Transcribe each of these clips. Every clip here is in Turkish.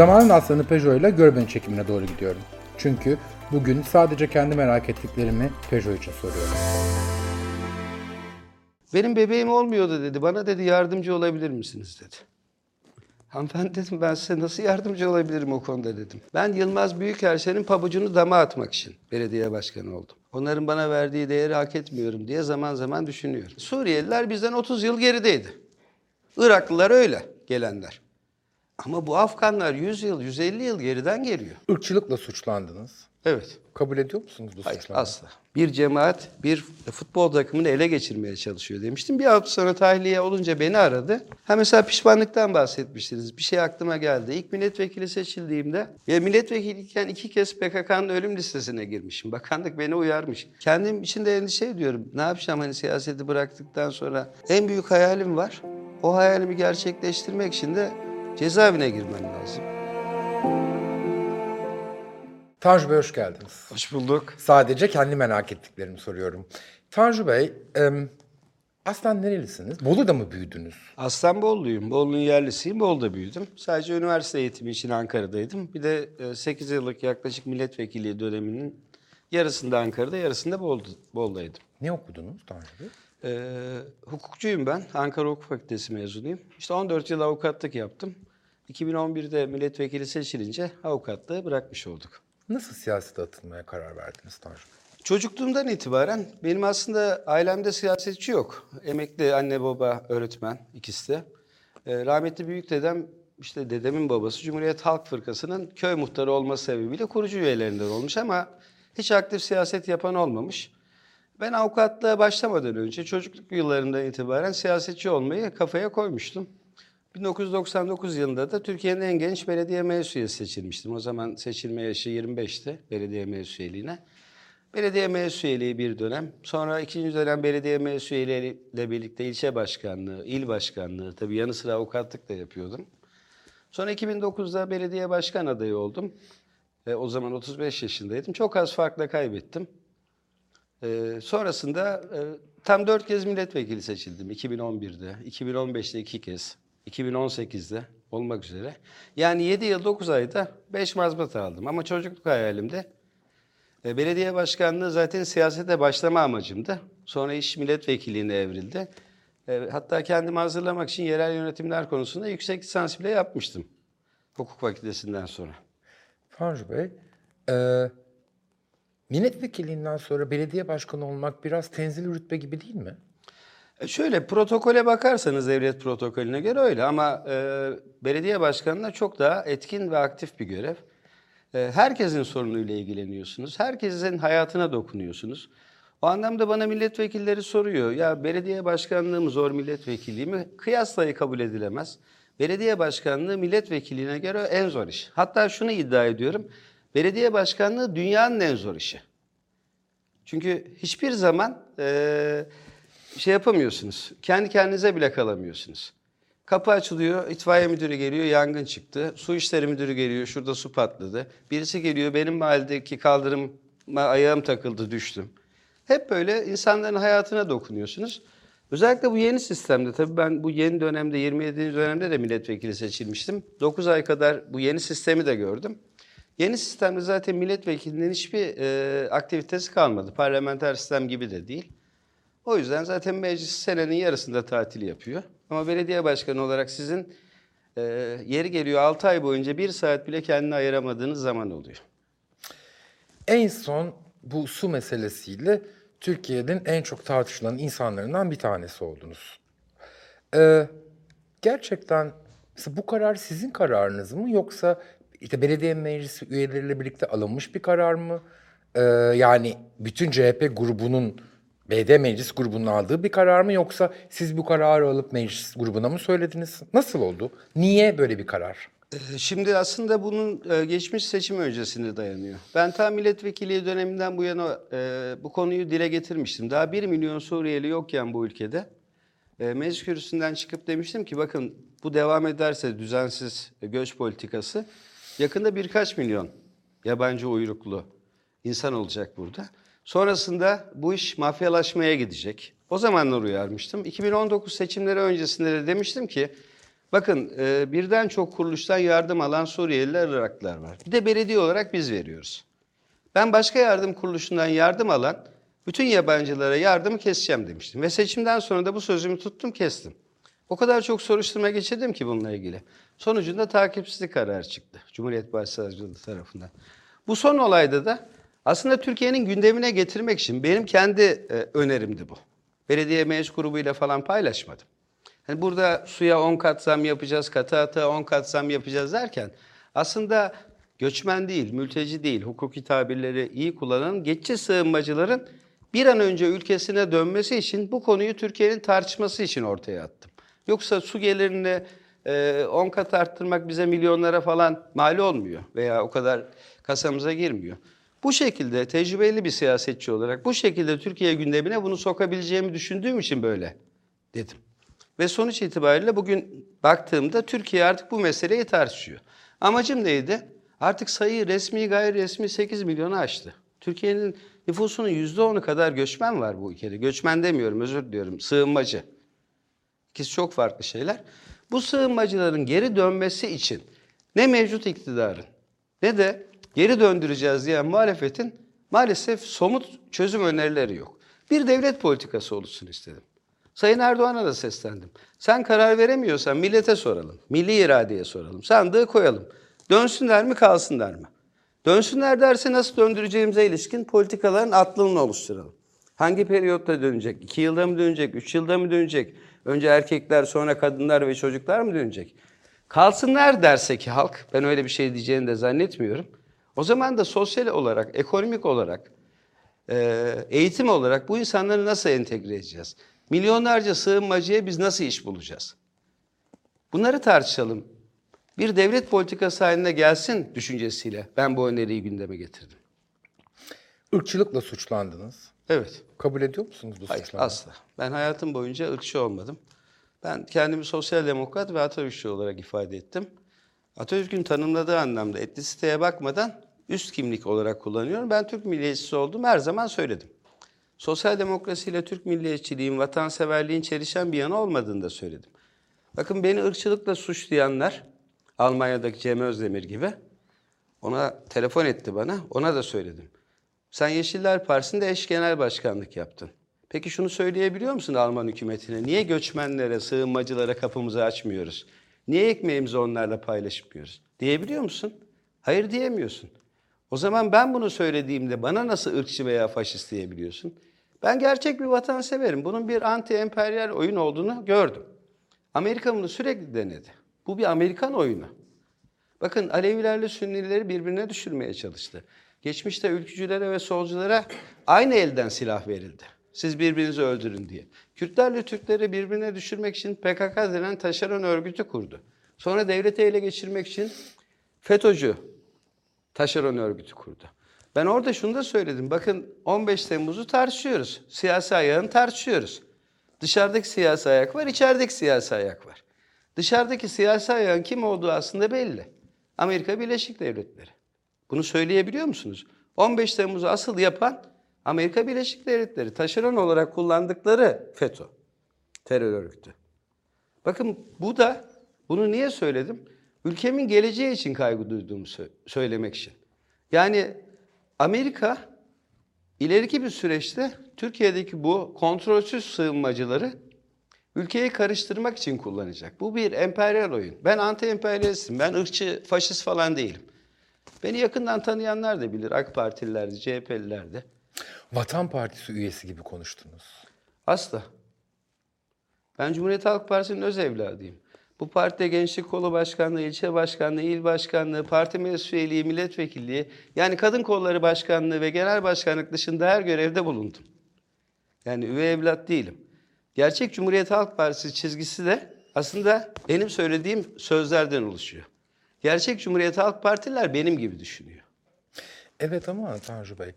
Zamanın aslanı Peugeot ile Görbeni çekimine doğru gidiyorum. Çünkü bugün sadece kendi merak ettiklerimi Peugeot için soruyorum. Benim bebeğim olmuyordu dedi. Bana dedi yardımcı olabilir misiniz dedi. Hanımefendi dedim ben size nasıl yardımcı olabilirim o konuda dedim. Ben Yılmaz Büyükerşen'in pabucunu dama atmak için belediye başkanı oldum. Onların bana verdiği değeri hak etmiyorum diye zaman zaman düşünüyorum. Suriyeliler bizden 30 yıl gerideydi. Iraklılar öyle gelenler. Ama bu Afganlar 100 yıl, 150 yıl geriden geliyor. Irkçılıkla suçlandınız. Evet. Kabul ediyor musunuz bu Hayır suçlamayı? asla. Bir cemaat bir futbol takımını ele geçirmeye çalışıyor demiştim. Bir hafta sonra tahliye olunca beni aradı. Ha mesela pişmanlıktan bahsetmiştiniz. Bir şey aklıma geldi. İlk milletvekili seçildiğimde ve milletvekiliyken iki kez PKK'nın ölüm listesine girmişim. Bakanlık beni uyarmış. Kendim için de endişe ediyorum. Ne yapacağım hani siyaseti bıraktıktan sonra? En büyük hayalim var. O hayalimi gerçekleştirmek için de cezaevine girmem lazım. Tanju Bey hoş geldiniz. Hoş bulduk. Sadece kendi merak ettiklerimi soruyorum. Tanju Bey, em, aslen nerelisiniz? Bolu'da mı büyüdünüz? Aslen Bolluyum. Bolu'nun yerlisiyim. Bolu'da büyüdüm. Sadece üniversite eğitimi için Ankara'daydım. Bir de 8 yıllık yaklaşık milletvekili döneminin yarısında Ankara'da, yarısında Bolu, Bolu'daydım. Ne okudunuz Tanju Bey? Ee, hukukçuyum ben. Ankara Hukuk Fakültesi mezunuyum. İşte 14 yıl avukatlık yaptım. 2011'de milletvekili seçilince avukatlığı bırakmış olduk. Nasıl siyasete atılmaya karar verdiniz Tanju? Çocukluğumdan itibaren benim aslında ailemde siyasetçi yok. Emekli anne baba öğretmen ikisi de. Ee, rahmetli büyük dedem işte dedemin babası Cumhuriyet Halk Fırkası'nın köy muhtarı olması sebebiyle kurucu üyelerinden olmuş ama hiç aktif siyaset yapan olmamış. Ben avukatlığa başlamadan önce çocukluk yıllarından itibaren siyasetçi olmayı kafaya koymuştum. 1999 yılında da Türkiye'nin en genç belediye meclis üyesi seçilmiştim. O zaman seçilme yaşı 25'ti belediye meclis üyeliğine. Belediye meclis üyeliği bir dönem. Sonra ikinci dönem belediye meclis üyeliğiyle birlikte ilçe başkanlığı, il başkanlığı, tabii yanı sıra avukatlık da yapıyordum. Sonra 2009'da belediye başkan adayı oldum. E, o zaman 35 yaşındaydım. Çok az farkla kaybettim. E, sonrasında e, tam dört kez milletvekili seçildim. 2011'de, 2015'te iki kez, 2018'de olmak üzere. Yani 7 yıl 9 ayda 5 mazbat aldım. Ama çocukluk hayalimde e, belediye başkanlığı zaten siyasete başlama amacımdı. Sonra iş milletvekilliğine evrildi. E, hatta kendimi hazırlamak için yerel yönetimler konusunda yüksek lisans bile yapmıştım. Hukuk fakültesinden sonra. Tanju Bey, e, milletvekilliğinden sonra belediye başkanı olmak biraz tenzil rütbe gibi değil mi? E, Şöyle protokole bakarsanız devlet protokolüne göre öyle ama e, belediye başkanına çok daha etkin ve aktif bir görev. E, herkesin sorunuyla ilgileniyorsunuz. Herkesin hayatına dokunuyorsunuz. O anlamda bana milletvekilleri soruyor. Ya belediye başkanlığı mı zor milletvekilliği mi? Kıyaslayı kabul edilemez. Belediye başkanlığı milletvekilliğine göre en zor iş. Hatta şunu iddia ediyorum. Belediye başkanlığı dünyanın en zor işi. Çünkü hiçbir zaman eee, şey yapamıyorsunuz. Kendi kendinize bile kalamıyorsunuz. Kapı açılıyor, itfaiye müdürü geliyor, yangın çıktı. Su işleri müdürü geliyor, şurada su patladı. Birisi geliyor, benim mahalledeki kaldırıma ayağım takıldı, düştüm. Hep böyle insanların hayatına dokunuyorsunuz. Özellikle bu yeni sistemde, tabii ben bu yeni dönemde, 27. dönemde de milletvekili seçilmiştim. 9 ay kadar bu yeni sistemi de gördüm. Yeni sistemde zaten milletvekilinin hiçbir e, aktivitesi kalmadı. Parlamenter sistem gibi de değil. O yüzden zaten meclis senenin yarısında tatil yapıyor. Ama belediye başkanı olarak sizin e, yeri geliyor 6 ay boyunca bir saat bile kendine ayıramadığınız zaman oluyor. En son bu su meselesiyle Türkiye'nin en çok tartışılan insanlarından bir tanesi oldunuz. Ee, gerçekten bu karar sizin kararınız mı yoksa işte belediye meclisi üyeleriyle birlikte alınmış bir karar mı? Ee, yani bütün CHP grubunun belediye meclis grubunun aldığı bir karar mı yoksa siz bu kararı alıp meclis grubuna mı söylediniz? Nasıl oldu? Niye böyle bir karar? Ee, Şimdi aslında bunun e, geçmiş seçim öncesine dayanıyor. Ben tam milletvekili döneminden bu yana e, bu konuyu dile getirmiştim. Daha 1 milyon Suriyeli yokken bu ülkede e, meclis kürsüsünden çıkıp demiştim ki bakın bu devam ederse düzensiz göç politikası yakında birkaç milyon yabancı uyruklu insan olacak burada. Sonrasında bu iş mafyalaşmaya gidecek. O zamanlar uyarmıştım. 2019 seçimleri öncesinde de demiştim ki Bakın e, birden çok kuruluştan yardım alan Suriyeliler, Iraklılar var. Bir de belediye olarak biz veriyoruz. Ben başka yardım kuruluşundan yardım alan bütün yabancılara yardımı keseceğim demiştim. Ve seçimden sonra da bu sözümü tuttum kestim. O kadar çok soruşturma geçirdim ki bununla ilgili. Sonucunda takipsizlik kararı çıktı Cumhuriyet Başsavcılığı tarafından. Bu son olayda da aslında Türkiye'nin gündemine getirmek için benim kendi e, önerimdi bu. Belediye meclis grubuyla falan paylaşmadım. Hani burada suya 10 kat zam yapacağız, katı atığa 10 kat zam yapacağız derken aslında göçmen değil, mülteci değil, hukuki tabirleri iyi kullanan geçici sığınmacıların bir an önce ülkesine dönmesi için bu konuyu Türkiye'nin tartışması için ortaya attım. Yoksa su gelirini e, 10 kat arttırmak bize milyonlara falan mal olmuyor veya o kadar kasamıza girmiyor. Bu şekilde tecrübeli bir siyasetçi olarak bu şekilde Türkiye gündemine bunu sokabileceğimi düşündüğüm için böyle dedim. Ve sonuç itibariyle bugün baktığımda Türkiye artık bu meseleyi tartışıyor. Amacım neydi? Artık sayı resmi gayri resmi 8 milyonu aştı. Türkiye'nin nüfusunun %10'u kadar göçmen var bu ülkede. Göçmen demiyorum özür diliyorum sığınmacı. İkisi çok farklı şeyler. Bu sığınmacıların geri dönmesi için ne mevcut iktidarın ne de geri döndüreceğiz diyen muhalefetin maalesef somut çözüm önerileri yok. Bir devlet politikası oluşsun istedim. Sayın Erdoğan'a da seslendim. Sen karar veremiyorsan millete soralım. Milli iradeye soralım. Sandığı koyalım. Dönsünler mi kalsınlar mı? Dönsünler derse nasıl döndüreceğimize ilişkin politikaların atlılığını oluşturalım. Hangi periyotta dönecek? İki yılda mı dönecek? Üç yılda mı dönecek? Önce erkekler sonra kadınlar ve çocuklar mı dönecek? Kalsınlar derse ki halk, ben öyle bir şey diyeceğini de zannetmiyorum. O zaman da sosyal olarak, ekonomik olarak, e, eğitim olarak bu insanları nasıl entegre edeceğiz? Milyonlarca sığınmacıya biz nasıl iş bulacağız? Bunları tartışalım. Bir devlet politikası haline gelsin düşüncesiyle ben bu öneriyi gündeme getirdim. Irkçılıkla suçlandınız. Evet. Kabul ediyor musunuz bu Hayır suçlamayı? asla. Ben hayatım boyunca ırkçı olmadım. Ben kendimi sosyal demokrat ve Atatürkçü olarak ifade ettim. Atatürk'ün tanımladığı anlamda etnisiteye bakmadan üst kimlik olarak kullanıyorum. Ben Türk milliyetçisi oldum her zaman söyledim. Sosyal demokrasiyle Türk milliyetçiliğin, vatanseverliğin çelişen bir yanı olmadığını da söyledim. Bakın beni ırkçılıkla suçlayanlar, Almanya'daki Cem Özdemir gibi, ona telefon etti bana, ona da söyledim. Sen Yeşiller Partisi'nde eş genel başkanlık yaptın. Peki şunu söyleyebiliyor musun Alman hükümetine? Niye göçmenlere, sığınmacılara kapımızı açmıyoruz? Niye ekmeğimizi onlarla paylaşmıyoruz? Diyebiliyor musun? Hayır diyemiyorsun. O zaman ben bunu söylediğimde bana nasıl ırkçı veya faşist diyebiliyorsun? Ben gerçek bir vatanseverim. Bunun bir anti-emperyal oyun olduğunu gördüm. Amerika bunu sürekli denedi. Bu bir Amerikan oyunu. Bakın Alevilerle Sünnileri birbirine düşürmeye çalıştı. Geçmişte ülkücülere ve solculara aynı elden silah verildi. Siz birbirinizi öldürün diye. Kürtlerle Türkleri birbirine düşürmek için PKK denen taşeron örgütü kurdu. Sonra devleti ele geçirmek için FETÖ'cü taşeron örgütü kurdu. Ben orada şunu da söyledim. Bakın 15 Temmuz'u tartışıyoruz. Siyasi ayağını tartışıyoruz. Dışarıdaki siyasi ayak var, içerideki siyasi ayak var. Dışarıdaki siyasi ayağın kim olduğu aslında belli. Amerika Birleşik Devletleri. Bunu söyleyebiliyor musunuz? 15 Temmuz'u asıl yapan Amerika Birleşik Devletleri. Taşeron olarak kullandıkları FETÖ. Terör örgütü. Bakın bu da, bunu niye söyledim? Ülkemin geleceği için kaygı duyduğumu sö- söylemek için. Yani Amerika ileriki bir süreçte Türkiye'deki bu kontrolsüz sığınmacıları ülkeyi karıştırmak için kullanacak. Bu bir emperyal oyun. Ben anti-emperyalistim. Ben ırkçı, faşist falan değilim. Beni yakından tanıyanlar da bilir. AK Partililer de, CHP'liler de. Vatan Partisi üyesi gibi konuştunuz. Asla. Ben Cumhuriyet Halk Partisi'nin öz evladıyım. Bu partide gençlik kolu başkanlığı, ilçe başkanlığı, il başkanlığı, parti meclis üyeliği, milletvekilliği, yani kadın kolları başkanlığı ve genel başkanlık dışında her görevde bulundum. Yani üvey evlat değilim. Gerçek Cumhuriyet Halk Partisi çizgisi de aslında benim söylediğim sözlerden oluşuyor. Gerçek Cumhuriyet Halk Partililer benim gibi düşünüyor. Evet ama Tanju Bey.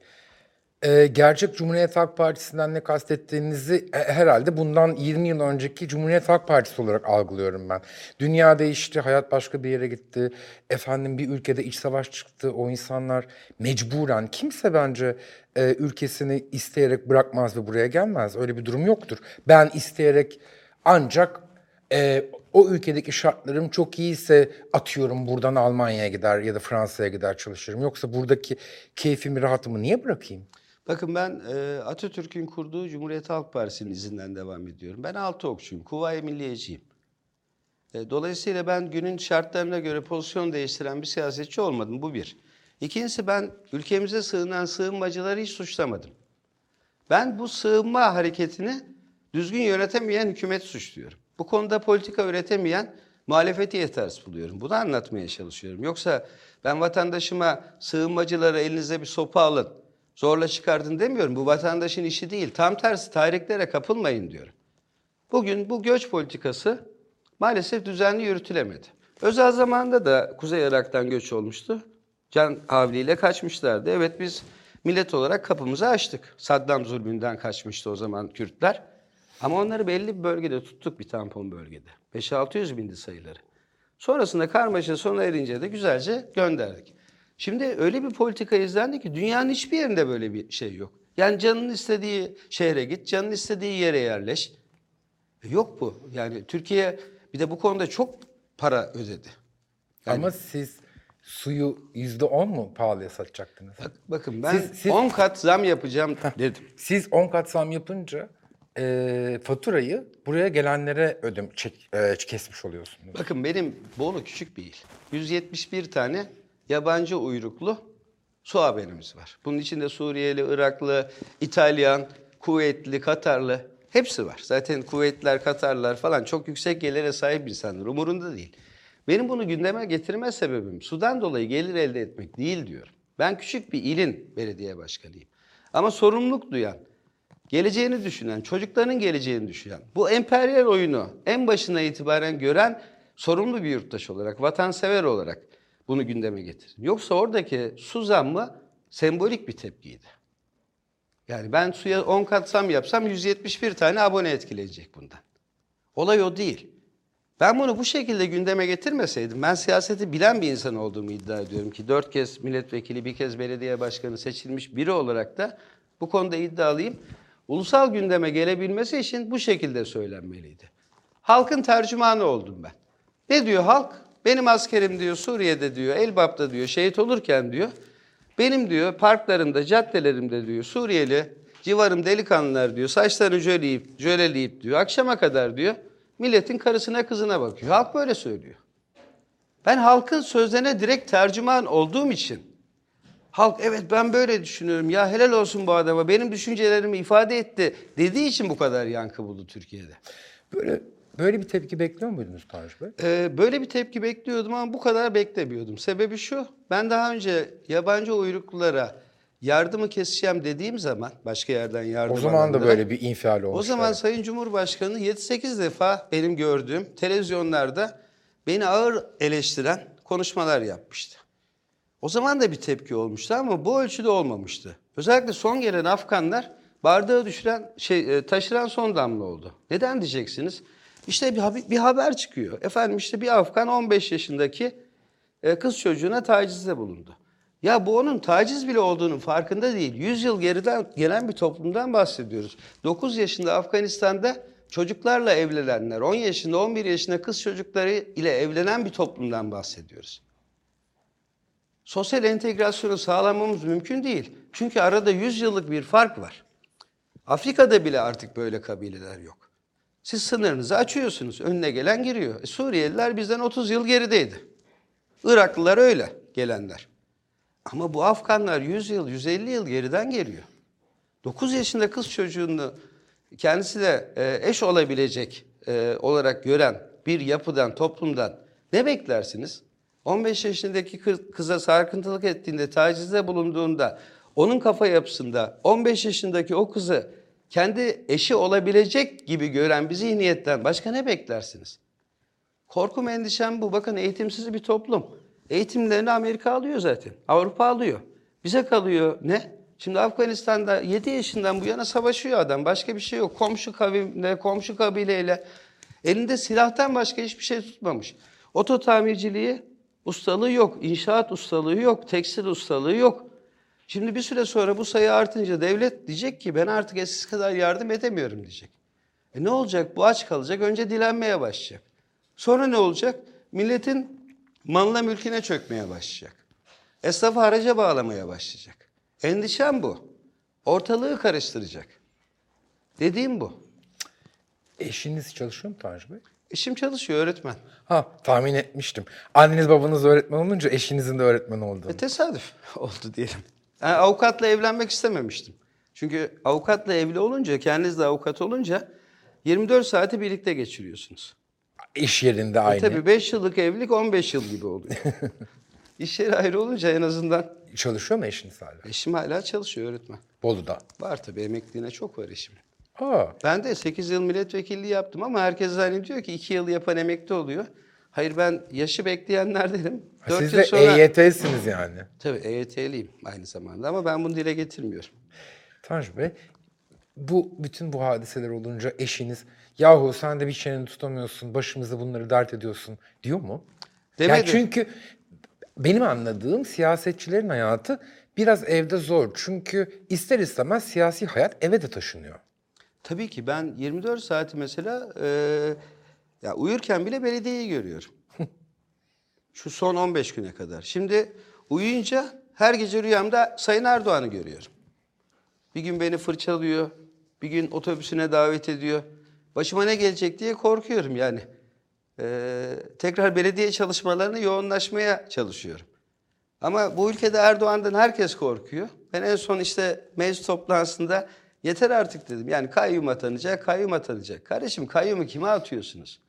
Ee, gerçek Cumhuriyet Halk Partisi'nden ne kastettiğinizi e, herhalde bundan 20 yıl önceki Cumhuriyet Halk Partisi olarak algılıyorum ben. Dünya değişti, hayat başka bir yere gitti. Efendim bir ülkede iç savaş çıktı. O insanlar mecburen, kimse bence e, ülkesini isteyerek bırakmaz ve buraya gelmez. Öyle bir durum yoktur. Ben isteyerek ancak e, o ülkedeki şartlarım çok iyiyse atıyorum buradan Almanya'ya gider ya da Fransa'ya gider çalışırım. Yoksa buradaki keyfimi, rahatımı niye bırakayım? Bakın ben e, Atatürk'ün kurduğu Cumhuriyet Halk Partisi'nin izinden devam ediyorum. Ben altı okçuyum, Kuvayi Milliyeciyim. E, dolayısıyla ben günün şartlarına göre pozisyon değiştiren bir siyasetçi olmadım. Bu bir. İkincisi ben ülkemize sığınan sığınmacıları hiç suçlamadım. Ben bu sığınma hareketini düzgün yönetemeyen hükümet suçluyorum. Bu konuda politika üretemeyen muhalefeti yetersiz buluyorum. Bunu anlatmaya çalışıyorum. Yoksa ben vatandaşıma sığınmacılara elinize bir sopa alın, zorla çıkardın demiyorum. Bu vatandaşın işi değil. Tam tersi tahriklere kapılmayın diyorum. Bugün bu göç politikası maalesef düzenli yürütülemedi. Özel zamanda da Kuzey Irak'tan göç olmuştu. Can havliyle kaçmışlardı. Evet biz millet olarak kapımızı açtık. Saddam zulmünden kaçmıştı o zaman Kürtler. Ama onları belli bir bölgede tuttuk bir tampon bölgede. 5-600 bindi sayıları. Sonrasında karmaşa sona erince de güzelce gönderdik. Şimdi öyle bir politika izlendi ki dünyanın hiçbir yerinde böyle bir şey yok. Yani canın istediği şehre git, canın istediği yere yerleş. E, Yok bu. Yani Türkiye bir de bu konuda çok para ödedi. Ama siz suyu yüzde on mu pahalıya satacaktınız? Bak- bakın ben Siz- siz- 10 kat zam yapacağım dedim. Siz 10 kat zam yapınca e, faturayı buraya gelenlere ödüm çek, e, kesmiş oluyorsunuz. Bakın benim Bolu küçük bir il. 171 tane yabancı uyruklu su haberimiz var. Bunun içinde Suriyeli, Iraklı, İtalyan, Kuveytli, Katarlı hepsi var. Zaten Kuveytliler, Katarlılar falan çok yüksek gelire sahip insanlar. Umurunda değil. Benim bunu gündeme getirme sebebim sudan dolayı gelir elde etmek değil diyorum. Ben küçük bir ilin belediye başkanıyım. Ama sorumluluk duyan, geleceğini düşünen, çocukların geleceğini düşünen, bu emperyal oyunu en başına itibaren gören sorumlu bir yurttaş olarak, vatansever olarak bunu gündeme getirdim. Yoksa oradaki su zammı sembolik bir tepkiydi. Yani ben suya 10 kat zam yapsam 171 tane abone etkileyecek bundan. Olay o değil. Ben bunu bu şekilde gündeme getirmeseydim, ben siyaseti bilen bir insan olduğumu iddia ediyorum ki dört kez milletvekili, bir kez belediye başkanı seçilmiş biri olarak da bu konuda iddialıyım. Ulusal gündeme gelebilmesi için bu şekilde söylenmeliydi. Halkın tercümanı oldum ben. Ne diyor halk? Benim askerim diyor Suriye'de diyor, Elbap'ta diyor, şehit olurken diyor, benim diyor parklarımda, caddelerimde diyor Suriyeli civarım delikanlılar diyor saçlarını jöleyip, jöleleyip diyor akşama kadar diyor milletin karısına kızına bakıyor. Halk böyle söylüyor. Ben halkın sözlerine direkt tercüman olduğum için halk evet ben böyle düşünüyorum ya helal olsun bu adama benim düşüncelerimi ifade etti dediği için bu kadar yankı buldu Türkiye'de. Böyle böyle bir tepki bekliyor muydunuz Tanju Bey? Ee, böyle bir tepki bekliyordum ama bu kadar beklemiyordum. Sebebi şu, ben daha önce yabancı uyruklulara yardımı keseceğim dediğim zaman, başka yerden yardım O zaman da böyle bir infial olmuş. O zaman Sayın Cumhurbaşkanı 7-8 defa benim gördüğüm televizyonlarda beni ağır eleştiren konuşmalar yapmıştı. O zaman da bir tepki olmuştu ama bu ölçüde olmamıştı. Özellikle son gelen Afganlar bardağı düşüren, şey, e, taşıran son damla oldu. Neden diyeceksiniz? İşte bir, bir haber çıkıyor. Efendim işte bir Afgan 15 yaşındaki e, kız çocuğuna tacizde bulundu. Ya bu onun taciz bile olduğunun farkında değil. 100 yıl geriden gelen bir toplumdan bahsediyoruz. 9 yaşında Afganistan'da çocuklarla evlenenler, 10 yaşında 11 yaşında kız çocukları ile evlenen bir toplumdan bahsediyoruz. Sosyal entegrasyonu sağlamamız mümkün değil. Çünkü arada 100 yıllık bir fark var. Afrika'da bile artık böyle kabileler yok. Siz sınırınızı açıyorsunuz. Önüne gelen giriyor. E, Suriyeliler bizden 30 yıl gerideydi. Iraklılar öyle gelenler. Ama bu Afganlar 100 yıl, 150 yıl geriden geliyor. 9 yaşında kız çocuğunu kendisi de e, eş olabilecek e, olarak gören bir yapıdan, toplumdan ne beklersiniz? 15 yaşındaki kız, kıza sarkıntılık ettiğinde, tacizde bulunduğunda, onun kafa yapısında 15 yaşındaki o kızı kendi eşi olabilecek gibi gören bir zihniyetten başka ne beklersiniz? Korkum endişem bu. Bakın eğitimsiz bir toplum. Eğitimlerini Amerika alıyor zaten. Avrupa alıyor. Bize kalıyor ne? Şimdi Afganistan'da 7 yaşından bu yana savaşıyor adam. Başka bir şey yok. Komşu kavimle, komşu kabileyle. Elinde silahtan başka hiçbir şey tutmamış. Oto tamirciliği ustalığı yok. İnşaat ustalığı yok. Tekstil ustalığı yok. Şimdi bir süre sonra bu sayı artınca devlet diyecek ki ben artık eskisi kadar yardım edemiyorum diyecek. E ne olacak? Bu aç kalacak. Önce dilenmeye başlayacak. Sonra ne olacak? Milletin malına mülküne çökmeye başlayacak. Esnafı haraca bağlamaya başlayacak. Endişem bu. Ortalığı karıştıracak. Dediğim bu. Eşiniz çalışıyor mu Tanju Bey? Eşim çalışıyor öğretmen. Ha tahmin etmiştim. Anneniz babanız öğretmen olunca eşinizin de öğretmen oldu. E, tesadüf oldu diyelim. Yani avukatla evlenmek istememiştim. Çünkü avukatla evli olunca, kendiniz de avukat olunca 24 saati birlikte geçiriyorsunuz. İş yerinde E, aynı. tabii 5 yıllık evlilik 15 yıl gibi oluyor. İş yeri ayrı olunca en azından Çalışıyor mu eşiniz hala? eşim hala çalışıyor öğretmen. Bolu'da. Var tabii emekliliğine çok var eşimin. Aa, Ben de 8 yıl milletvekilliği yaptım ama herkes zannediyor ki 2 yıl yapan emekli oluyor. Hayır ben yaşı bekleyenlerdenim. ha, 4 siz yıl de sonra... EYT'siniz yani. Tabii EYT'liyim aynı zamanda ama ben bunu dile getirmiyorum. Tanju Bey, bu bütün bu hadiseler olunca eşiniz yahu sen de bir çeneni tutamıyorsun, başımıza bunları dert ediyorsun diyor mu? Demedi. Yani çünkü benim anladığım siyasetçilerin hayatı biraz evde zor. Çünkü ister istemez siyasi hayat eve de taşınıyor. Tabii ki ben 24 saati mesela e, ya uyurken bile belediyeyi görüyorum. Şu son 15 güne kadar. Şimdi uyuyunca her gece rüyamda Sayın Erdoğan'ı görüyorum. Bir gün beni fırçalıyor, bir gün otobüsüne davet ediyor. Başıma ne gelecek diye korkuyorum yani. E, tekrar belediye çalışmalarını yoğunlaşmaya çalışıyorum. Ama bu ülkede Erdoğan'dan herkes korkuyor. Ben en son işte meclis toplantısında yeter artık dedim. Yani kayyum atanacak, kayyum atanacak. Kardeşim kayyumu kime atıyorsunuz?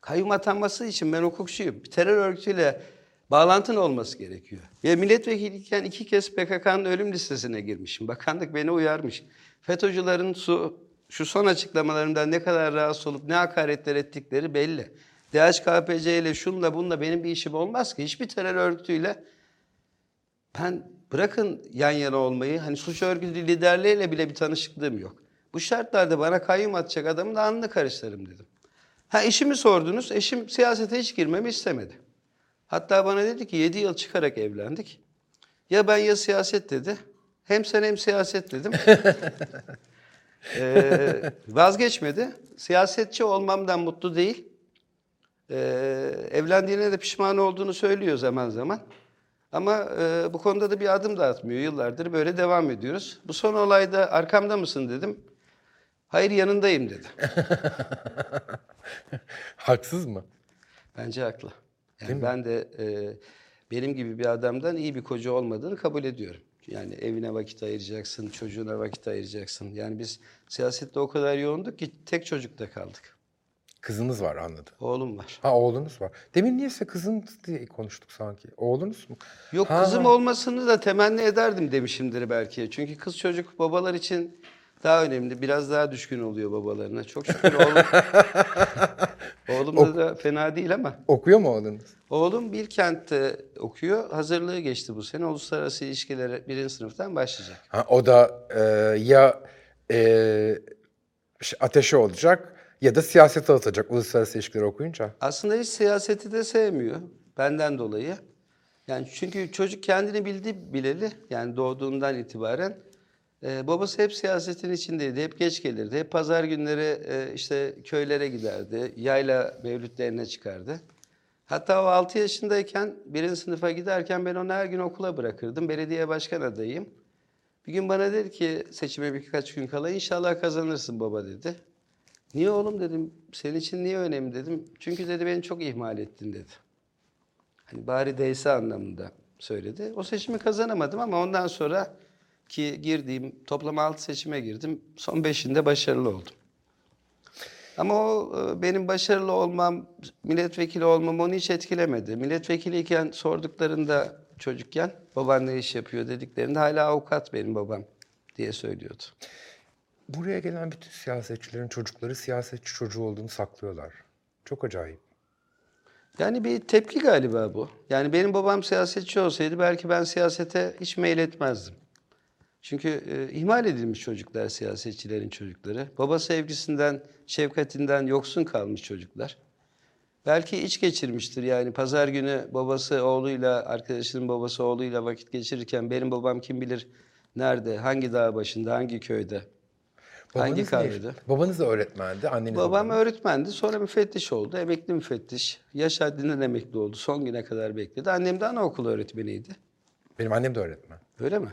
Kayyum atanması için ben hukukçuyum. Bir terör örgütüyle bağlantın olması gerekiyor. Ve milletvekiliyken iki kez PKK'nın ölüm listesine girmişim. Bakanlık beni uyarmış. FETÖ'cülerin su, şu son açıklamalarımdan ne kadar rahatsız olup ne hakaretler ettikleri belli. DHKPC ile şunla bununla benim bir işim olmaz ki. Hiçbir terör örgütüyle ben bırakın yan yana olmayı, hani suç örgütü liderleriyle bile bir tanışıklığım yok. Bu şartlarda bana kayyum atacak adamın da alnını karıştırırım dedim. Ha eşimi sordunuz, eşim siyasete hiç girmemi istemedi. Hatta bana dedi ki 7 yıl çıkarak evlendik. Ya ben ya siyaset dedi. Hem sen hem siyaset dedim. Ee, vazgeçmedi. Siyasetçi olmamdan mutlu değil. Ee, evlendiğine de pişman olduğunu söylüyor zaman zaman. Ama e, bu konuda da bir adım da atmıyor. Yıllardır böyle devam ediyoruz. Bu son olayda arkamda mısın dedim. Hayır yanındayım dedi. Haksız mı? Bence haklı. Yani ben de e, benim gibi bir adamdan iyi bir koca olmadığını kabul ediyorum. Yani evine vakit ayıracaksın, çocuğuna vakit ayıracaksın. Yani biz siyasette o kadar yoğunduk ki tek çocukta kaldık. Kızınız var anladım. Oğlum var. Ha oğlunuz var. Demin niyeyse kızın diye konuştuk sanki. Oğlunuz mu? Yok Ha. kızım olmasını da temenni ederdim demişimdir belki. Çünkü kız çocuk babalar için daha önemli. Biraz daha düşkün oluyor babalarına. Çok şükür oğlum. oğlum da, fena değil ama. Okuyor mu oğlunuz? Oğlum Bilkent'te okuyor. Hazırlığı geçti bu sene. Uluslararası ilişkilere birinci sınıftan başlayacak. Ha, o da e, ya e, ateşe olacak ya da siyasete atacak uluslararası ilişkileri okuyunca. Aslında hiç siyaseti de sevmiyor. Benden dolayı. Yani çünkü çocuk kendini bildi bileli. Yani doğduğundan itibaren. Ee, babası hep siyasetin içindeydi. Hep geç gelirdi. Hep pazar günleri e, işte köylere giderdi. Yayla mevlütlerine çıkardı. Hatta o 6 yaşındayken birinci sınıfa giderken ben onu her gün okula bırakırdım. Belediye başkan adayıyım. Bir gün bana dedi ki seçime birkaç gün kala inşallah kazanırsın baba dedi. Niye oğlum dedim. Senin için niye önemli dedim. Çünkü dedi beni çok ihmal ettin dedi. Hani bari değse anlamında söyledi. O seçimi kazanamadım ama ondan sonra ki girdiğim toplam 6 seçime girdim. Son 5'inde başarılı oldum. Ama o e, benim başarılı olmam, milletvekili olmam onu hiç etkilemedi. Milletvekiliyken sorduklarında çocukken baban ne iş yapıyor dediklerinde hala avukat benim babam diye söylüyordu. Buraya gelen bütün siyasetçilerin çocukları siyasetçi çocuğu olduğunu saklıyorlar. Çok acayip. Yani bir tepki galiba bu. Yani benim babam siyasetçi olsaydı belki ben siyasete hiç meyil etmezdim. Çünkü e, ihmal edilmiş çocuklar siyasetçilerin çocukları. Baba sevgisinden, şefkatinden yoksun kalmış çocuklar. Belki iç geçirmiştir yani pazar günü babası oğluyla, arkadaşının babası oğluyla vakit geçirirken benim babam kim bilir nerede, hangi dağ başında, hangi köyde. Hangi Babanız ne iş- kahvede? Babanız da öğretmendi, anneniz Babam babanız. öğretmendi. Sonra müfettiş oldu. Emekli müfettiş. Yaş haddinden emekli oldu. Son güne kadar bekledi. Annem de anaokulu öğretmeniydi. Benim annem de öğretmen. Öyle mi?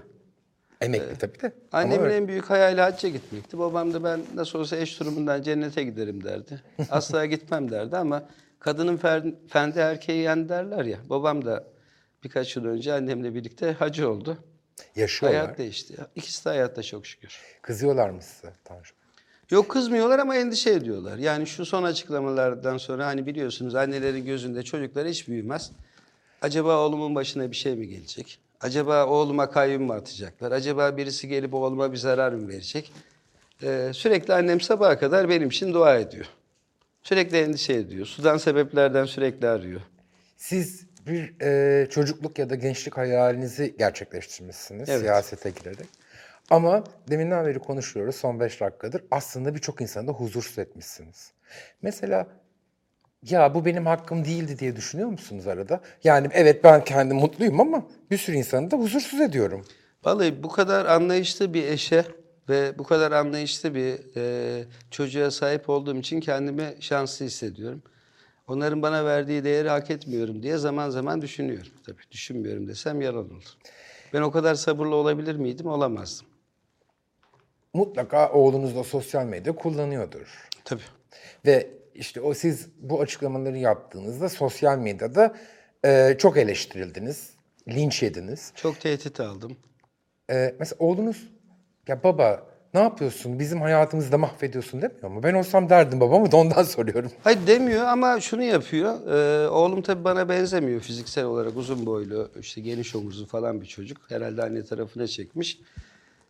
Emekli tabii de. Annemin en büyük hayali hacca gitmekti. Babam da ben nasıl olsa eş durumundan cennete giderim derdi. Asla gitmem derdi ama kadının fer- fendi erkeği yen derler ya. Babam da birkaç yıl önce annemle birlikte hacı oldu. yaşıyorlar. Hayat değişti. İkisi de hayatta çok şükür. Kızıyorlar mı size Tanju? Yok kızmıyorlar ama endişe ediyorlar. Yani şu son açıklamalardan sonra hani biliyorsunuz annelerin gözünde çocuklar hiç büyümez. Acaba oğlumun başına bir şey mi gelecek? Acaba oğluma kayyum mu atacaklar? Acaba birisi gelip oğluma bir zarar mı verecek? Ee, sürekli annem sabaha kadar benim için dua ediyor. Sürekli endişe ediyor. Sudan sebeplerden sürekli arıyor. Siz bir e, çocukluk ya da gençlik hayalinizi gerçekleştirmişsiniz Evet. siyasete girerek. Ama deminden beri konuşuyoruz son beş dakikadır. Aslında birçok insanı da huzursuz etmişsiniz. Mesela ya bu benim hakkım değildi diye düşünüyor musunuz arada? Yani evet ben kendim mutluyum ama bir sürü insanı da huzursuz ediyorum. Vallahi bu kadar anlayışlı bir eşe ve bu kadar anlayışlı bir e, çocuğa sahip olduğum için kendimi şanslı hissediyorum. Onların bana verdiği değeri hak etmiyorum diye zaman zaman düşünüyorum. Tabii düşünmüyorum desem yalan olur. Ben o kadar sabırlı olabilir miydim? Olamazdım. Mutlaka oğlunuz da sosyal medya kullanıyordur. Tabii. Ve işte o siz bu açıklamaları yaptığınızda sosyal medyada e, çok eleştirildiniz, linç yediniz. Çok tehdit aldım. E, mesela oğlunuz ya baba ne yapıyorsun bizim hayatımızı da mahvediyorsun demiyor mu? Ben olsam derdim babamı da ondan soruyorum. Hayır demiyor ama şunu yapıyor. Ee, oğlum tabii bana benzemiyor fiziksel olarak uzun boylu, işte geniş omuzlu falan bir çocuk. Herhalde anne tarafına çekmiş.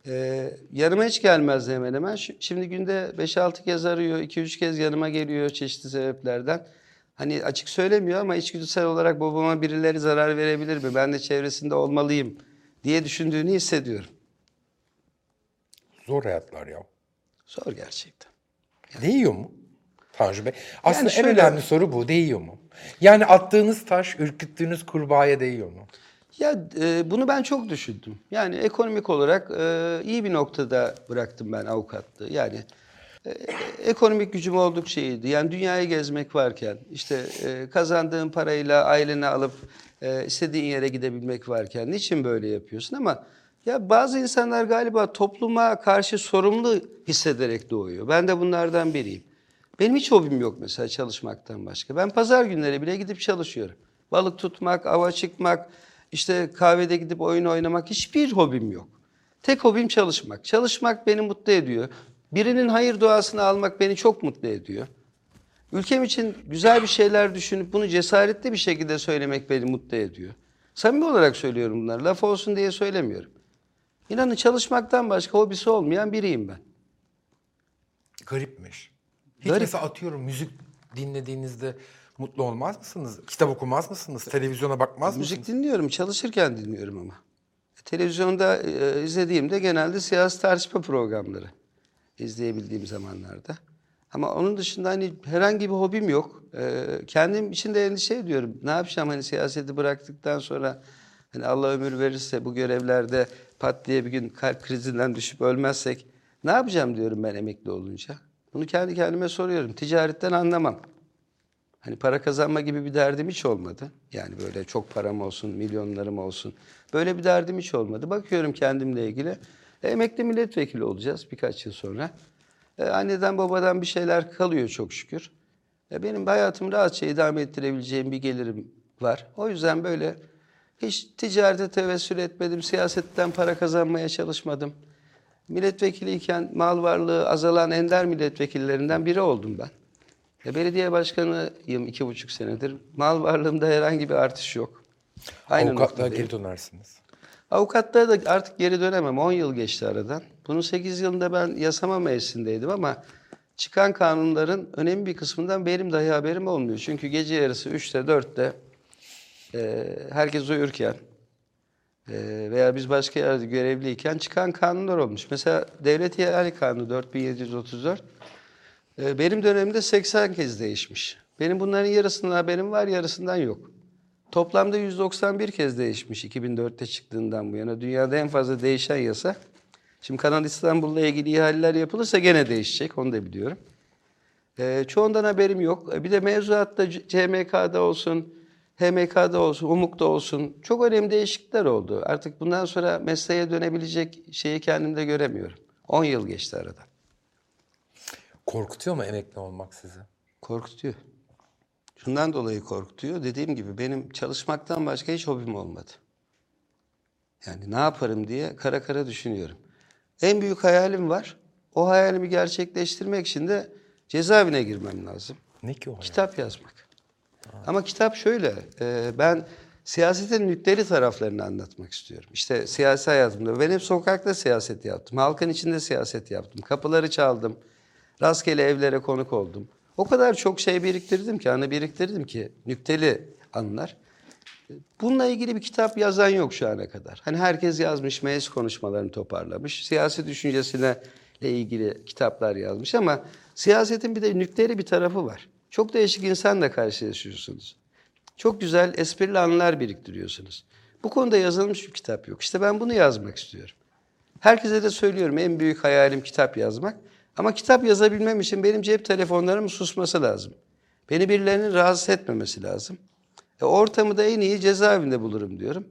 Ee, yanıma hiç gelmezdi hemen hemen. Şimdi günde 5-6 kez arıyor, 2-3 kez yanıma geliyor çeşitli sebeplerden. Hani açık söylemiyor ama içgüdüsel olarak babama birileri zarar verebilir mi? Ben de çevresinde olmalıyım diye düşündüğünü hissediyorum. Zor hayatlar ya. Zor gerçekten. Değiyor mu Tanju Bey? Aslında şöyle- en önemli soru bu. Değiyor mu? Yani attığınız taş, ürküttüğünüz kurbağaya değiyor mu? Ya e, bunu ben çok düşündüm. Yani ekonomik olarak e, iyi bir noktada bıraktım ben avukatlığı. Yani e, ekonomik gücüm oldukça iyiydi. Yani dünyayı gezmek varken, işte e, kazandığın parayla aileni alıp e, istediğin yere gidebilmek varken niçin böyle yapıyorsun? Ama ya bazı insanlar galiba topluma karşı sorumlu hissederek doğuyor. Ben de bunlardan biriyim. Benim hiç hobim yok mesela çalışmaktan başka. Ben pazar günleri bile gidip çalışıyorum. Balık tutmak, ava çıkmak, işte kahvede gidip oyun oynamak hiçbir hobim yok. Tek hobim çalışmak. Çalışmak beni mutlu ediyor. Birinin hayır duasını almak beni çok mutlu ediyor. Ülkem için güzel bir şeyler düşünüp bunu cesaretli bir şekilde söylemek beni mutlu ediyor. Samimi olarak söylüyorum bunları. Laf olsun diye söylemiyorum. İnanın çalışmaktan başka hobisi olmayan biriyim ben. Garipmiş. Hiç Garip. mesela atıyorum müzik dinlediğinizde mutlu olmaz mısınız? Kitap okumaz mısınız? Televizyona bakmaz mısınız? Müzik dinliyorum, çalışırken dinliyorum ama. E, Televizyonda e, izlediğimde genelde siyasi tartışma programları izleyebildiğim zamanlarda. Ama onun dışında hani herhangi bir hobim yok. E, kendim için de endişe ediyorum. Ne yapacağım hani siyaseti bıraktıktan sonra hani Allah ömür verirse bu görevlerde pat diye bir gün kalp krizinden düşüp ölmezsek ne yapacağım diyorum ben emekli olunca. Bunu kendi kendime soruyorum. Ticaretten anlamam. Hani para kazanma gibi bir derdim hiç olmadı. Yani böyle çok param olsun, milyonlarım olsun. Böyle bir derdim hiç olmadı. Bakıyorum kendimle ilgili. E, emekli milletvekili olacağız birkaç yıl sonra. E, anneden babadan bir şeyler kalıyor çok şükür. E, benim hayatımı rahatça idame ettirebileceğim bir gelirim var. O yüzden böyle hiç ticarete tevessül etmedim. Siyasetten para kazanmaya çalışmadım. Milletvekiliyken mal varlığı azalan ender milletvekillerinden biri oldum ben. E, belediye başkanıyım iki buçuk senedir. Mal varlığımda herhangi bir artış yok. Aynı Avukatlığa geri dönersiniz. Avukatlığa da artık geri dönemem. 10 yıl geçti aradan. Bunun 8 yılında ben yasama meclisindeydim ama çıkan kanunların önemli bir kısmından benim dahi haberim olmuyor. Çünkü gece yarısı 3'te 4'te e, herkes uyurken veya biz başka yerde görevliyken çıkan kanunlar olmuş. Mesela Devlet İhale Kanunu 4734 e, benim dönemimde 80 kez değişmiş. Benim bunların yarısından haberim var, yarısından yok. Toplamda 191 kez değişmiş 2004'te çıktığından bu yana. Dünyada en fazla değişen yasa. Şimdi Kanal İstanbul'la ilgili ihaleler yapılırsa gene değişecek, onu da biliyorum. Ee, çoğundan haberim yok. E, Bir de mevzuatta CMK'da olsun, HMK'da olsun, UMUK'ta olsun çok önemli değişiklikler oldu. Artık bundan sonra mesleğe dönebilecek şeyi kendimde göremiyorum. 10 yıl geçti arada. Korkutuyor mu emekli olmak sizi? Korkutuyor. Şundan dolayı korkutuyor. Dediğim gibi benim çalışmaktan başka hiç hobim olmadı. Yani ne yaparım diye kara kara düşünüyorum. En büyük hayalim var. O hayalimi gerçekleştirmek için de cezaevine girmem lazım. Ne ki o hayal? Kitap yazmak. Ama kitap şöyle, e, ben siyasetin nükteli taraflarını anlatmak istiyorum. İşte siyasi hayatımda, ben hep sokakta siyaset yaptım, halkın içinde siyaset yaptım, kapıları çaldım, rastgele evlere konuk oldum. O kadar çok şey biriktirdim ki, anı biriktirdim ki, nükteli anılar. Bununla ilgili bir kitap yazan yok şu ana kadar. Hani herkes yazmış, meclis konuşmalarını toparlamış, siyasi düşüncesine ile ilgili kitaplar yazmış ama siyasetin bir de nükteli bir tarafı var. Çok değişik insanla karşılaşıyorsunuz. Çok güzel esprili anılar biriktiriyorsunuz. Bu konuda yazılmış bir kitap yok. İşte ben bunu yazmak istiyorum. Herkese de söylüyorum en büyük hayalim kitap yazmak. Ama kitap yazabilmem için benim cep telefonlarımın susması lazım. Beni birilerinin rahatsız etmemesi lazım. E, ortamı da en iyi cezaevinde bulurum diyorum.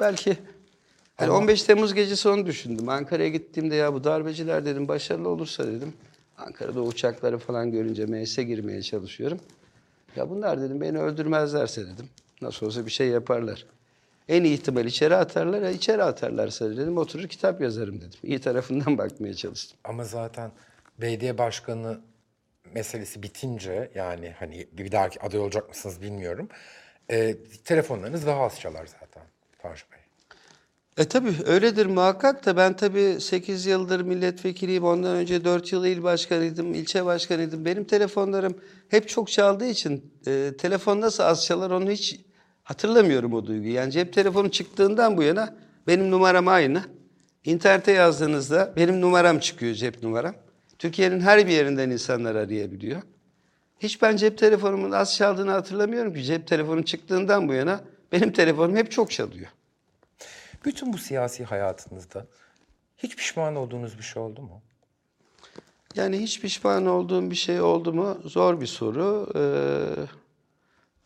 Belki hani 15 Temmuz gecesi onu düşündüm. Ankara'ya gittiğimde ya bu darbeciler dedim başarılı olursa dedim. Ankara'da uçakları falan görünce meclise girmeye çalışıyorum. Ya bunlar dedim beni öldürmezlerse dedim. Nasıl olsa bir şey yaparlar. En iyi ihtimal içeri atarlar. Ya içeri atarlarsa dedim oturur kitap yazarım dedim. İyi tarafından bakmaya çalıştım. Ama zaten belediye başkanı meselesi bitince yani hani bir dahaki aday olacak mısınız bilmiyorum. E, telefonlarınız daha az çalar zaten Tanju Bey. E tabii öyledir muhakkak da ben tabii 8 yıldır milletvekiliyim. Ondan önce 4 yıl il başkanıydım, ilçe başkanıydım. Benim telefonlarım hep çok çaldığı için e, telefon nasıl az çalar onu hiç hatırlamıyorum o duyguyu. Yani cep telefonu çıktığından bu yana benim numaram aynı. İnternete yazdığınızda benim numaram çıkıyor cep numaram. Türkiye'nin her bir yerinden insanlar arayabiliyor. Hiç ben cep telefonumun az çaldığını hatırlamıyorum ki cep telefonu çıktığından bu yana benim telefonum hep çok çalıyor. Bütün bu siyasi hayatınızda hiç pişman olduğunuz bir şey oldu mu? Yani hiç pişman olduğum bir şey oldu mu? Zor bir soru. Ee,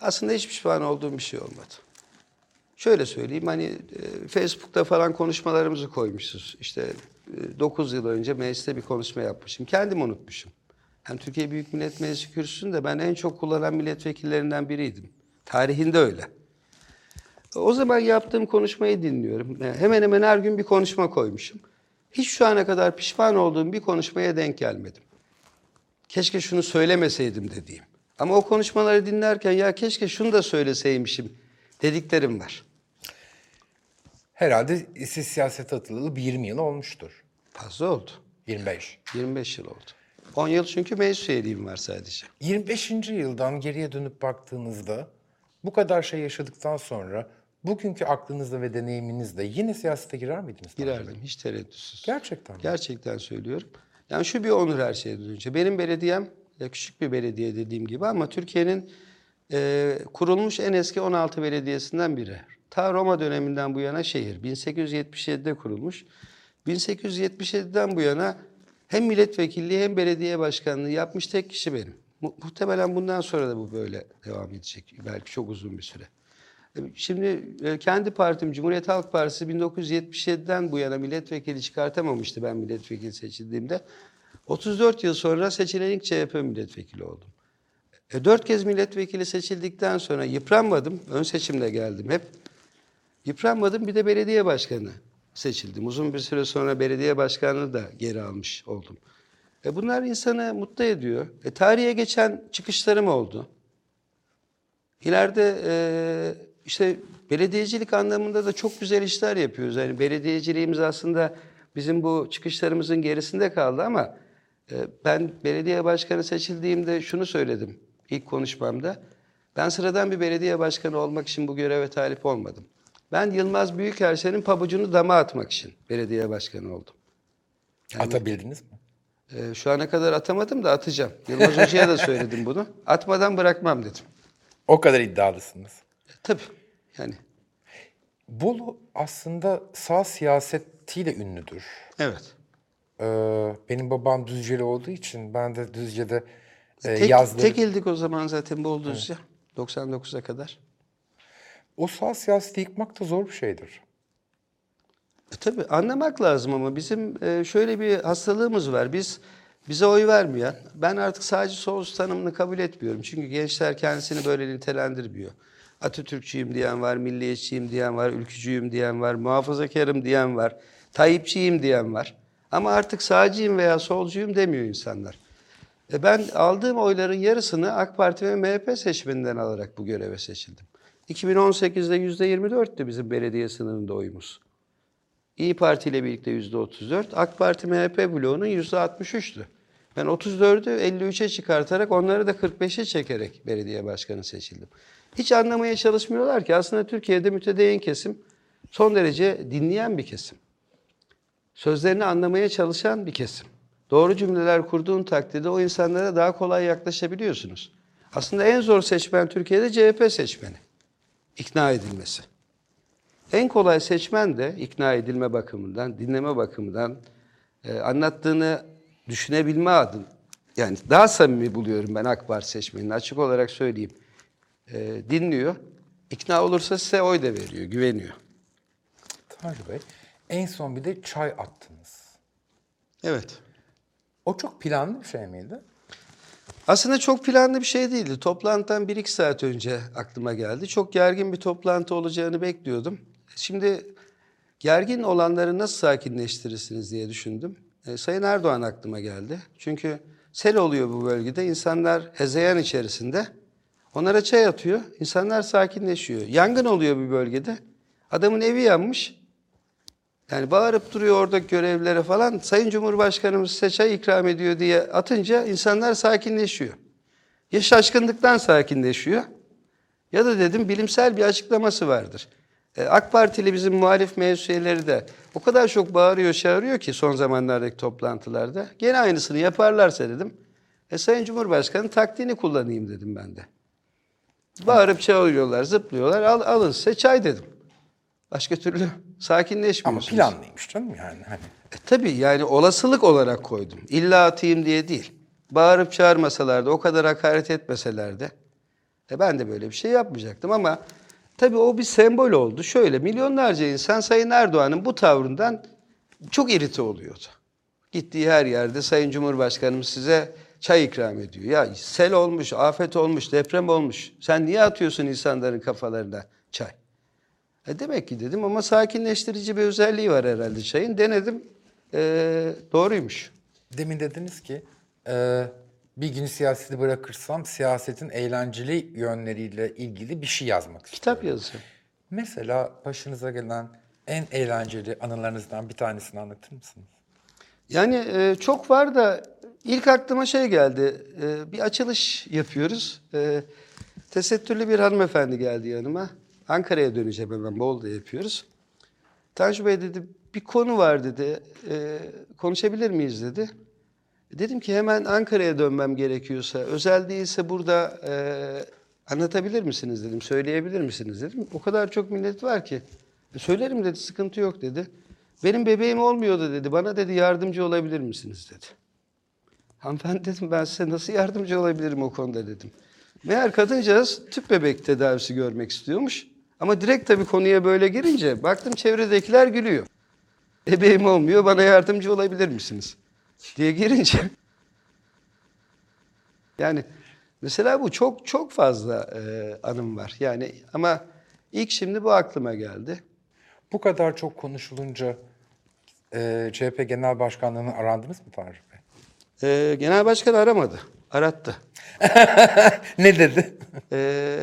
aslında hiç pişman olduğum bir şey olmadı. Şöyle söyleyeyim hani e, Facebook'ta falan konuşmalarımızı koymuşuz. İşte 9 yıl önce mecliste bir konuşma yapmışım. Kendim unutmuşum. Yani Türkiye Büyük Millet Meclisi kürsüsünde ben en çok kullanan milletvekillerinden biriydim. Tarihinde öyle. O zaman yaptığım konuşmayı dinliyorum. Yani Hemen hemen her gün bir konuşma koymuşum. Hiç şu ana kadar pişman olduğum bir konuşmaya denk gelmedim. Keşke şunu söylemeseydim dediğim. Ama o konuşmaları dinlerken ya keşke şunu da söyleseymişim dediklerim var. Herhalde siz siyasete atılalı bir 20 yıl olmuştur. Fazla oldu. 25. 25 yıl oldu. 10 yıl çünkü meclis üyeliğim var sadece. 25. yıldan geriye dönüp baktığınızda bu kadar şey yaşadıktan sonra bugünkü aklınızda ve deneyiminizle yine siyasete girer miydiniz? Bey? Girerdim hiç tereddütsüz. Gerçekten mi? Gerçekten söylüyorum. Yani şu bir onur her şeyden önce. Benim belediyem küçük bir belediye dediğim gibi ama Türkiye'nin e, kurulmuş en eski 16 belediyesinden biri. Ta Roma döneminden bu yana şehir. 1877'de kurulmuş. 1877'den bu yana hem milletvekilliği hem belediye başkanlığı yapmış tek kişi benim. Mu- muhtemelen bundan sonra da bu böyle devam edecek. Belki çok uzun bir süre. Şimdi e, kendi partim Cumhuriyet Halk Partisi 1977'den bu yana milletvekili çıkartamamıştı ben milletvekili seçildiğimde. 34 yıl sonra seçilen ilk CHP milletvekili oldum. E, dört kez milletvekili seçildikten sonra yıpranmadım. Ön seçimle geldim hep. Yıpranmadım bir de belediye başkanı seçildim. Uzun bir süre sonra belediye başkanlığı da geri almış oldum. E, bunlar insanı mutlu ediyor. E, tarihe geçen çıkışlarım oldu. İleride e, işte belediyecilik anlamında da çok güzel işler yapıyoruz. Yani belediyeciliğimiz aslında bizim bu çıkışlarımızın gerisinde kaldı ama e, ben belediye başkanı seçildiğimde şunu söyledim ilk konuşmamda. Ben sıradan bir belediye başkanı olmak için bu göreve talip olmadım. Ben Yılmaz Büyükerşen'in pabucunu dama atmak için belediye başkanı oldum. Atabildiniz mi? E, şu ana kadar atamadım da atacağım. Yılmaz Hoca'ya da söyledim bunu. Atmadan bırakmam dedim. O kadar iddialısınız. Tabii yani Bolu aslında sağ siyasetiyle ünlüdür. evet. Ee, benim babam Düzceli olduğu için ben de Düzce'de e, tek, yazları... tek ildik o zaman zaten bol Düzce. 99'a kadar. O sağ siyaseti yıkmak da zor bir şeydir. E, tabii anlamak lazım ama bizim e, şöyle bir hastalığımız var. Biz bize oy vermeyen, ben artık sadece sol tanımını kabul etmiyorum. Çünkü gençler kendisini böyle nitelendirmiyor. Atatürkçüyüm diyen var, milliyetçiyim diyen var, ülkücüyüm diyen var, muhafazakarım diyen var, Tayyipçiyim diyen var. Ama artık sağcıyım veya solcuyum demiyor insanlar. E ben aldığım oyların yarısını AK Parti ve MHP seçmeninden alarak bu göreve seçildim. 2018'de %24'tü bizim belediye sınırında oyumuz. İyi Parti ile birlikte yüzde 34, AK Parti MHP bloğunun yüzde 63'tü. Ben 34'ü 53'e çıkartarak onları da 45'e çekerek belediye başkanı seçildim. Hiç anlamaya çalışmıyorlar ki aslında Türkiye'de mütedeyyin kesim son derece dinleyen bir kesim. Sözlerini anlamaya çalışan bir kesim. Doğru cümleler kurduğun takdirde o insanlara daha kolay yaklaşabiliyorsunuz. Aslında en zor seçmen Türkiye'de CHP seçmeni. İkna edilmesi. En kolay seçmen de ikna edilme bakımından, dinleme bakımından, e, anlattığını düşünebilme adın. Yani daha samimi buluyorum ben AK Parti seçmenini açık olarak söyleyeyim. E, dinliyor, ikna olursa size oy da veriyor, güveniyor. Tanju Bey, en son bir de çay attınız. Evet. O çok planlı bir şey miydi? Aslında çok planlı bir şey değildi. Toplantıdan 1-2 saat önce aklıma geldi. Çok gergin bir toplantı olacağını bekliyordum. Şimdi gergin olanları nasıl sakinleştirirsiniz diye düşündüm. E, Sayın Erdoğan aklıma geldi. Çünkü sel oluyor bu bölgede. İnsanlar hezeyan içerisinde. Onlara çay atıyor. İnsanlar sakinleşiyor. Yangın oluyor bir bölgede. Adamın evi yanmış. Yani bağırıp duruyor orada görevlere falan. Sayın Cumhurbaşkanımız size çay ikram ediyor diye atınca insanlar sakinleşiyor. Ya şaşkınlıktan sakinleşiyor ya da dedim bilimsel bir açıklaması vardır. E, AK Partili bizim muhalif meclis üyeleri de o kadar çok bağırıyor çağırıyor ki son zamanlardaki toplantılarda. Gene aynısını yaparlarsa dedim. E, Sayın Cumhurbaşkanı taktiğini kullanayım dedim ben de. Bağırıp çağırıyorlar, zıplıyorlar. Al, alın size çay dedim. Başka türlü Ama sakinleşmiyorsunuz. planlıymış canım yani. Hani. E, tabii yani olasılık olarak koydum. İlla atayım diye değil. Bağırıp çağırmasalar da, o kadar hakaret etmeseler de. E ben de böyle bir şey yapmayacaktım ama tabii o bir sembol oldu. Şöyle milyonlarca insan Sayın Erdoğan'ın bu tavrından çok irite oluyordu. Gittiği her yerde Sayın Cumhurbaşkanımız size çay ikram ediyor. Ya sel olmuş, afet olmuş, deprem olmuş. Sen niye atıyorsun insanların kafalarına çay? E demek ki dedim ama sakinleştirici bir özelliği var herhalde çayın. Denedim. E, doğruymuş. Demin dediniz ki e, bir gün siyaseti bırakırsam siyasetin eğlenceli yönleriyle ilgili bir şey yazmak istiyorum. Kitap yazısı. Mesela başınıza gelen en eğlenceli anılarınızdan bir tanesini anlatır mısınız? Yani e, çok var da ilk aklıma şey geldi. E, bir açılış yapıyoruz. E, tesettürlü bir hanımefendi geldi yanıma. Ankara'ya döneceğim hemen Bolu'da yapıyoruz. Tanju Bey dedi bir konu var dedi. E, konuşabilir miyiz dedi. Dedim ki hemen Ankara'ya dönmem gerekiyorsa, özel değilse burada e, anlatabilir misiniz dedim, söyleyebilir misiniz dedim. O kadar çok millet var ki. "E, söylerim dedi, sıkıntı yok dedi. Benim bebeğim olmuyordu dedi, bana dedi yardımcı olabilir misiniz dedi. Hanımefendi dedim ben size nasıl yardımcı olabilirim o konuda dedim. Meğer kadıncağız tüp bebek tedavisi görmek istiyormuş. Ama direkt tabii konuya böyle girince baktım çevredekiler gülüyor. Bebeğim olmuyor bana yardımcı olabilir misiniz? diye girince yani mesela bu çok çok fazla e, anım var. Yani ama ilk şimdi bu aklıma geldi. Bu kadar çok konuşulunca e, CHP Genel Başkanlığı'nı arandınız mı Bey? E, Genel Başkan aramadı. Arattı. ne dedi? E,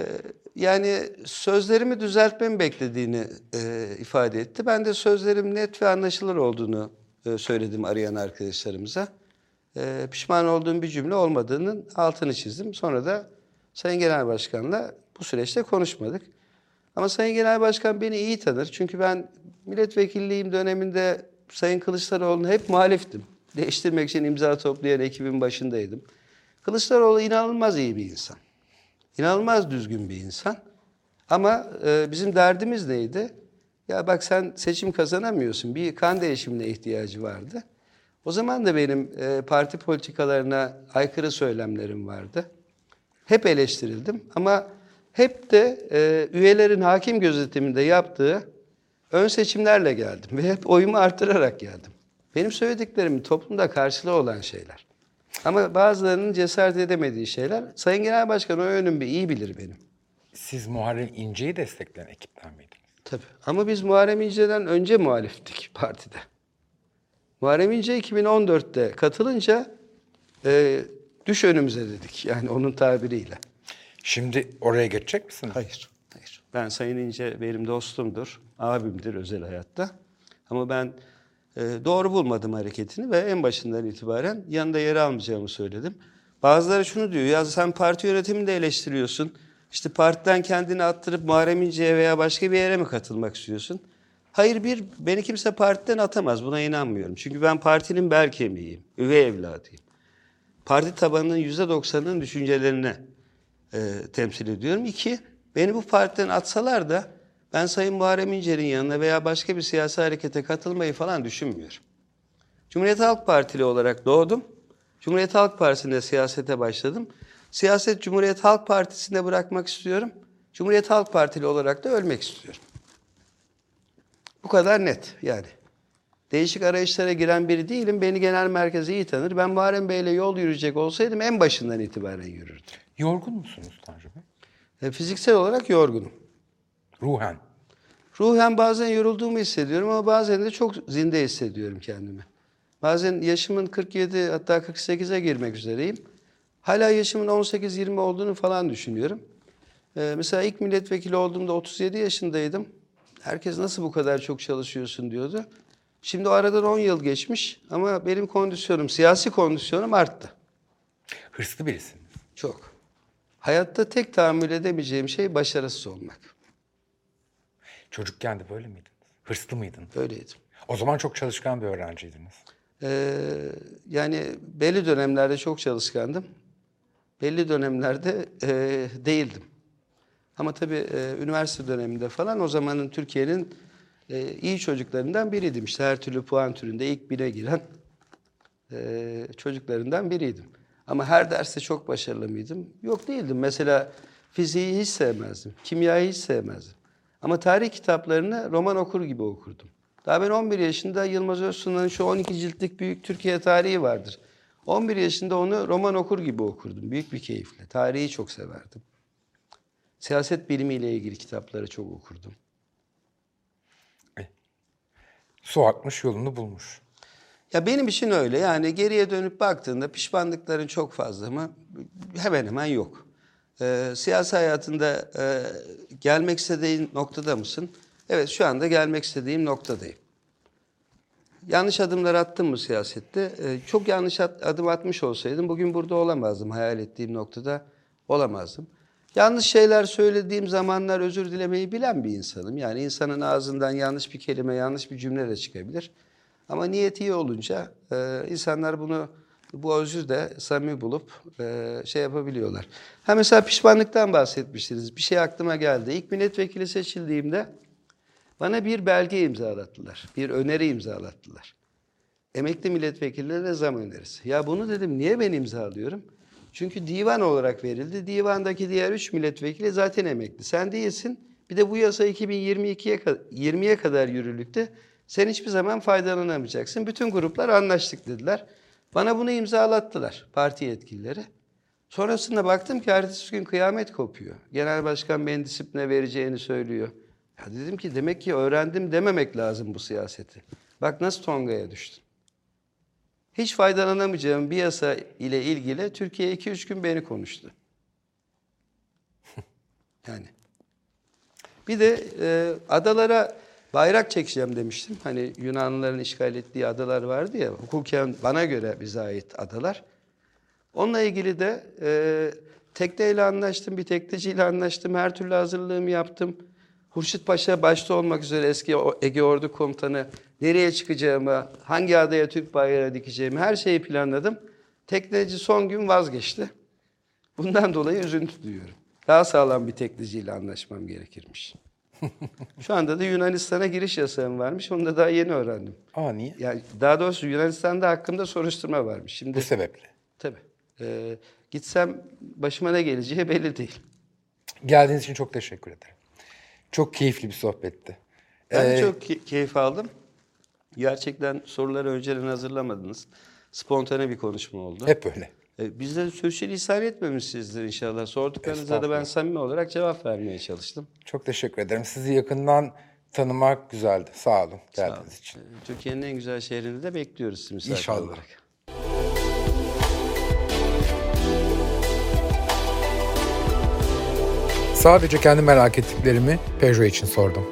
yani sözlerimi düzeltmemi beklediğini e, ifade etti. Ben de sözlerim net ve anlaşılır olduğunu e, söyledim arayan arkadaşlarımıza. E, pişman olduğum bir cümle olmadığının altını çizdim. Sonra da Sayın Genel Başkan'la bu süreçte konuşmadık. Ama Sayın Genel Başkan beni iyi tanır. Çünkü ben milletvekilliğim döneminde Sayın Kılıçdaroğlu'na hep muhaliftim. Değiştirmek için imza toplayan ekibin başındaydım. Kılıçdaroğlu inanılmaz iyi bir insan. İnanılmaz düzgün bir insan. Ama e, bizim derdimiz neydi? Ya bak sen seçim kazanamıyorsun. Bir kan değişimine ihtiyacı vardı. O zaman da benim e, parti politikalarına aykırı söylemlerim vardı. Hep eleştirildim ama hep de e, üyelerin hakim gözetiminde yaptığı ön seçimlerle geldim ve hep oyumu artırarak geldim. Benim söylediklerim toplumda karşılığı olan şeyler. Ama bazılarının cesaret edemediği şeyler. Sayın Genel Başkan o yönümü iyi bilir benim. Siz Muharrem İnce'yi destekleyen ekipten miydiniz? Tabii. Ama biz Muharrem İnce'den önce muhaliftik partide. Muharrem İnce 2014'te katılınca e, düş önümüze dedik. Yani onun tabiriyle. Şimdi oraya geçecek misiniz? Hayır. Hayır. Ben Sayın İnce benim dostumdur, abimdir özel hayatta. Ama ben doğru bulmadım hareketini ve en başından itibaren yanında yer almayacağımı söyledim. Bazıları şunu diyor, ya sen parti yönetimini de eleştiriyorsun. İşte partiden kendini attırıp Muharrem İnce'ye veya başka bir yere mi katılmak istiyorsun? Hayır bir, beni kimse partiden atamaz. Buna inanmıyorum. Çünkü ben partinin bel kemiğiyim, üvey evladıyım. Parti tabanının yüzde doksanının düşüncelerini e, temsil ediyorum. İki, beni bu partiden atsalar da ben Sayın Muharrem İnce'nin yanına veya başka bir siyasi harekete katılmayı falan düşünmüyorum. Cumhuriyet Halk Partili olarak doğdum. Cumhuriyet Halk Partisi'nde siyasete başladım. Siyaset Cumhuriyet Halk Partisi'nde bırakmak istiyorum. Cumhuriyet Halk Partili olarak da ölmek istiyorum. Bu kadar net yani. Değişik arayışlara giren biri değilim. Beni genel merkez iyi tanır. Ben Muharrem Bey'le yol yürüyecek olsaydım en başından itibaren yürürdüm. Yorgun musunuz Tanju Bey? E, fiziksel olarak yorgunum. Ruhen. Ruhen bazen yorulduğumu hissediyorum ama bazen de çok zinde hissediyorum kendimi. Bazen yaşımın 47 hatta 48'e girmek üzereyim. Hala yaşımın 18-20 olduğunu falan düşünüyorum. Ee, mesela ilk milletvekili olduğumda 37 yaşındaydım. Herkes nasıl bu kadar çok çalışıyorsun diyordu. Şimdi o aradan 10 yıl geçmiş ama benim kondisyonum, siyasi kondisyonum arttı. Hırslı birisiniz. Çok. Hayatta tek tahammül edemeyeceğim şey başarısız olmak. Çocukken de böyle miydiniz? Hırslı mıydınız? Öyleydim. O zaman çok çalışkan bir öğrenciydiniz. Ee, yani belli dönemlerde çok çalışkandım. Belli dönemlerde e, değildim. Ama tabii e, üniversite döneminde falan o zamanın Türkiye'nin e, iyi çocuklarından biriydim. İşte her türlü puan türünde ilk bire giren e, çocuklarından biriydim. Ama her derste çok başarılı mıydım? Yok değildim. Mesela fiziği hiç sevmezdim. Kimyayı hiç sevmezdim. Ama tarih kitaplarını roman okur gibi okurdum. Daha ben 11 yaşında Yılmaz Özsun'un şu 12 ciltlik Büyük Türkiye tarihi vardır. 11 yaşında onu roman okur gibi okurdum. Büyük bir keyifle. Tarihi çok severdim. Siyaset bilimiyle ilgili kitapları çok okurdum. Su akmış yolunu bulmuş. Ya benim için öyle. Yani geriye dönüp baktığında pişmanlıkların çok fazla mı? Hemen hemen yok. Ee, siyasi hayatında e, gelmek istediğin noktada mısın? Evet şu anda gelmek istediğim noktadayım. Yanlış adımlar attım mı siyasette? Ee, çok yanlış at- adım atmış olsaydım bugün burada olamazdım. Hayal ettiğim noktada olamazdım. Yanlış şeyler söylediğim zamanlar özür dilemeyi bilen bir insanım. Yani insanın ağzından yanlış bir kelime, yanlış bir cümle de çıkabilir. Ama niyet iyi olunca e, insanlar bunu bu özür de samimi bulup e, şey yapabiliyorlar. Ha mesela pişmanlıktan bahsetmiştiniz. Bir şey aklıma geldi. İlk milletvekili seçildiğimde bana bir belge imzalattılar. Bir öneri imzalattılar. Emekli milletvekillerine zam önerisi. Ya bunu dedim niye ben imzalıyorum? Çünkü divan olarak verildi. Divandaki diğer üç milletvekili zaten emekli. Sen değilsin. Bir de bu yasa 2022'ye ka- 20'ye kadar yürürlükte. Sen hiçbir zaman faydalanamayacaksın. Bütün gruplar anlaştık dediler. Bana bunu imzalattılar parti yetkilileri. Sonrasında baktım ki ertesi gün kıyamet kopuyor. Genel başkan beni disipline vereceğini söylüyor. Ya dedim ki demek ki öğrendim dememek lazım bu siyaseti. Bak nasıl Tonga'ya düştüm. Hiç faydalanamayacağım bir yasa ile ilgili Türkiye 2-3 gün beni konuştu. yani. Bir de e, adalara bayrak çekeceğim demiştim. Hani Yunanlıların işgal ettiği adalar vardı ya, hukuken bana göre bize ait adalar. Onunla ilgili de e, tekneyle anlaştım, bir tekneciyle anlaştım, her türlü hazırlığımı yaptım. Hurşit Paşa başta olmak üzere eski Ege Ordu Komutanı nereye çıkacağımı, hangi adaya Türk bayrağı dikeceğimi her şeyi planladım. Tekneci son gün vazgeçti. Bundan dolayı üzüntü duyuyorum. Daha sağlam bir tekneciyle anlaşmam gerekirmiş. Şu anda da Yunanistan'a giriş yasağım varmış. Onu da daha yeni öğrendim. Aa niye? Yani daha doğrusu Yunanistan'da hakkımda soruşturma varmış. Şimdi Bu sebeple. tabii. e, gitsem başıma ne geleceği belli değil. Geldiğiniz için çok teşekkür ederim. Çok keyifli bir sohbetti. Ben Ee, çok key- keyif aldım. Gerçekten soruları önceden hazırlamadınız. Spontane bir konuşma oldu. Hep öyle. E, Biz de sürçülisan etmemişsizdir inşallah. Sorduklarınıza da ben samimi olarak cevap vermeye çalıştım. Çok teşekkür ederim. Sizi yakından tanımak güzeldi. Sağ olun geldiğiniz için. E, Türkiye'nin en güzel şehrinde de bekliyoruz sizi misafir İnşallah. olarak. Sadece kendi merak ettiklerimi Peugeot için sordum.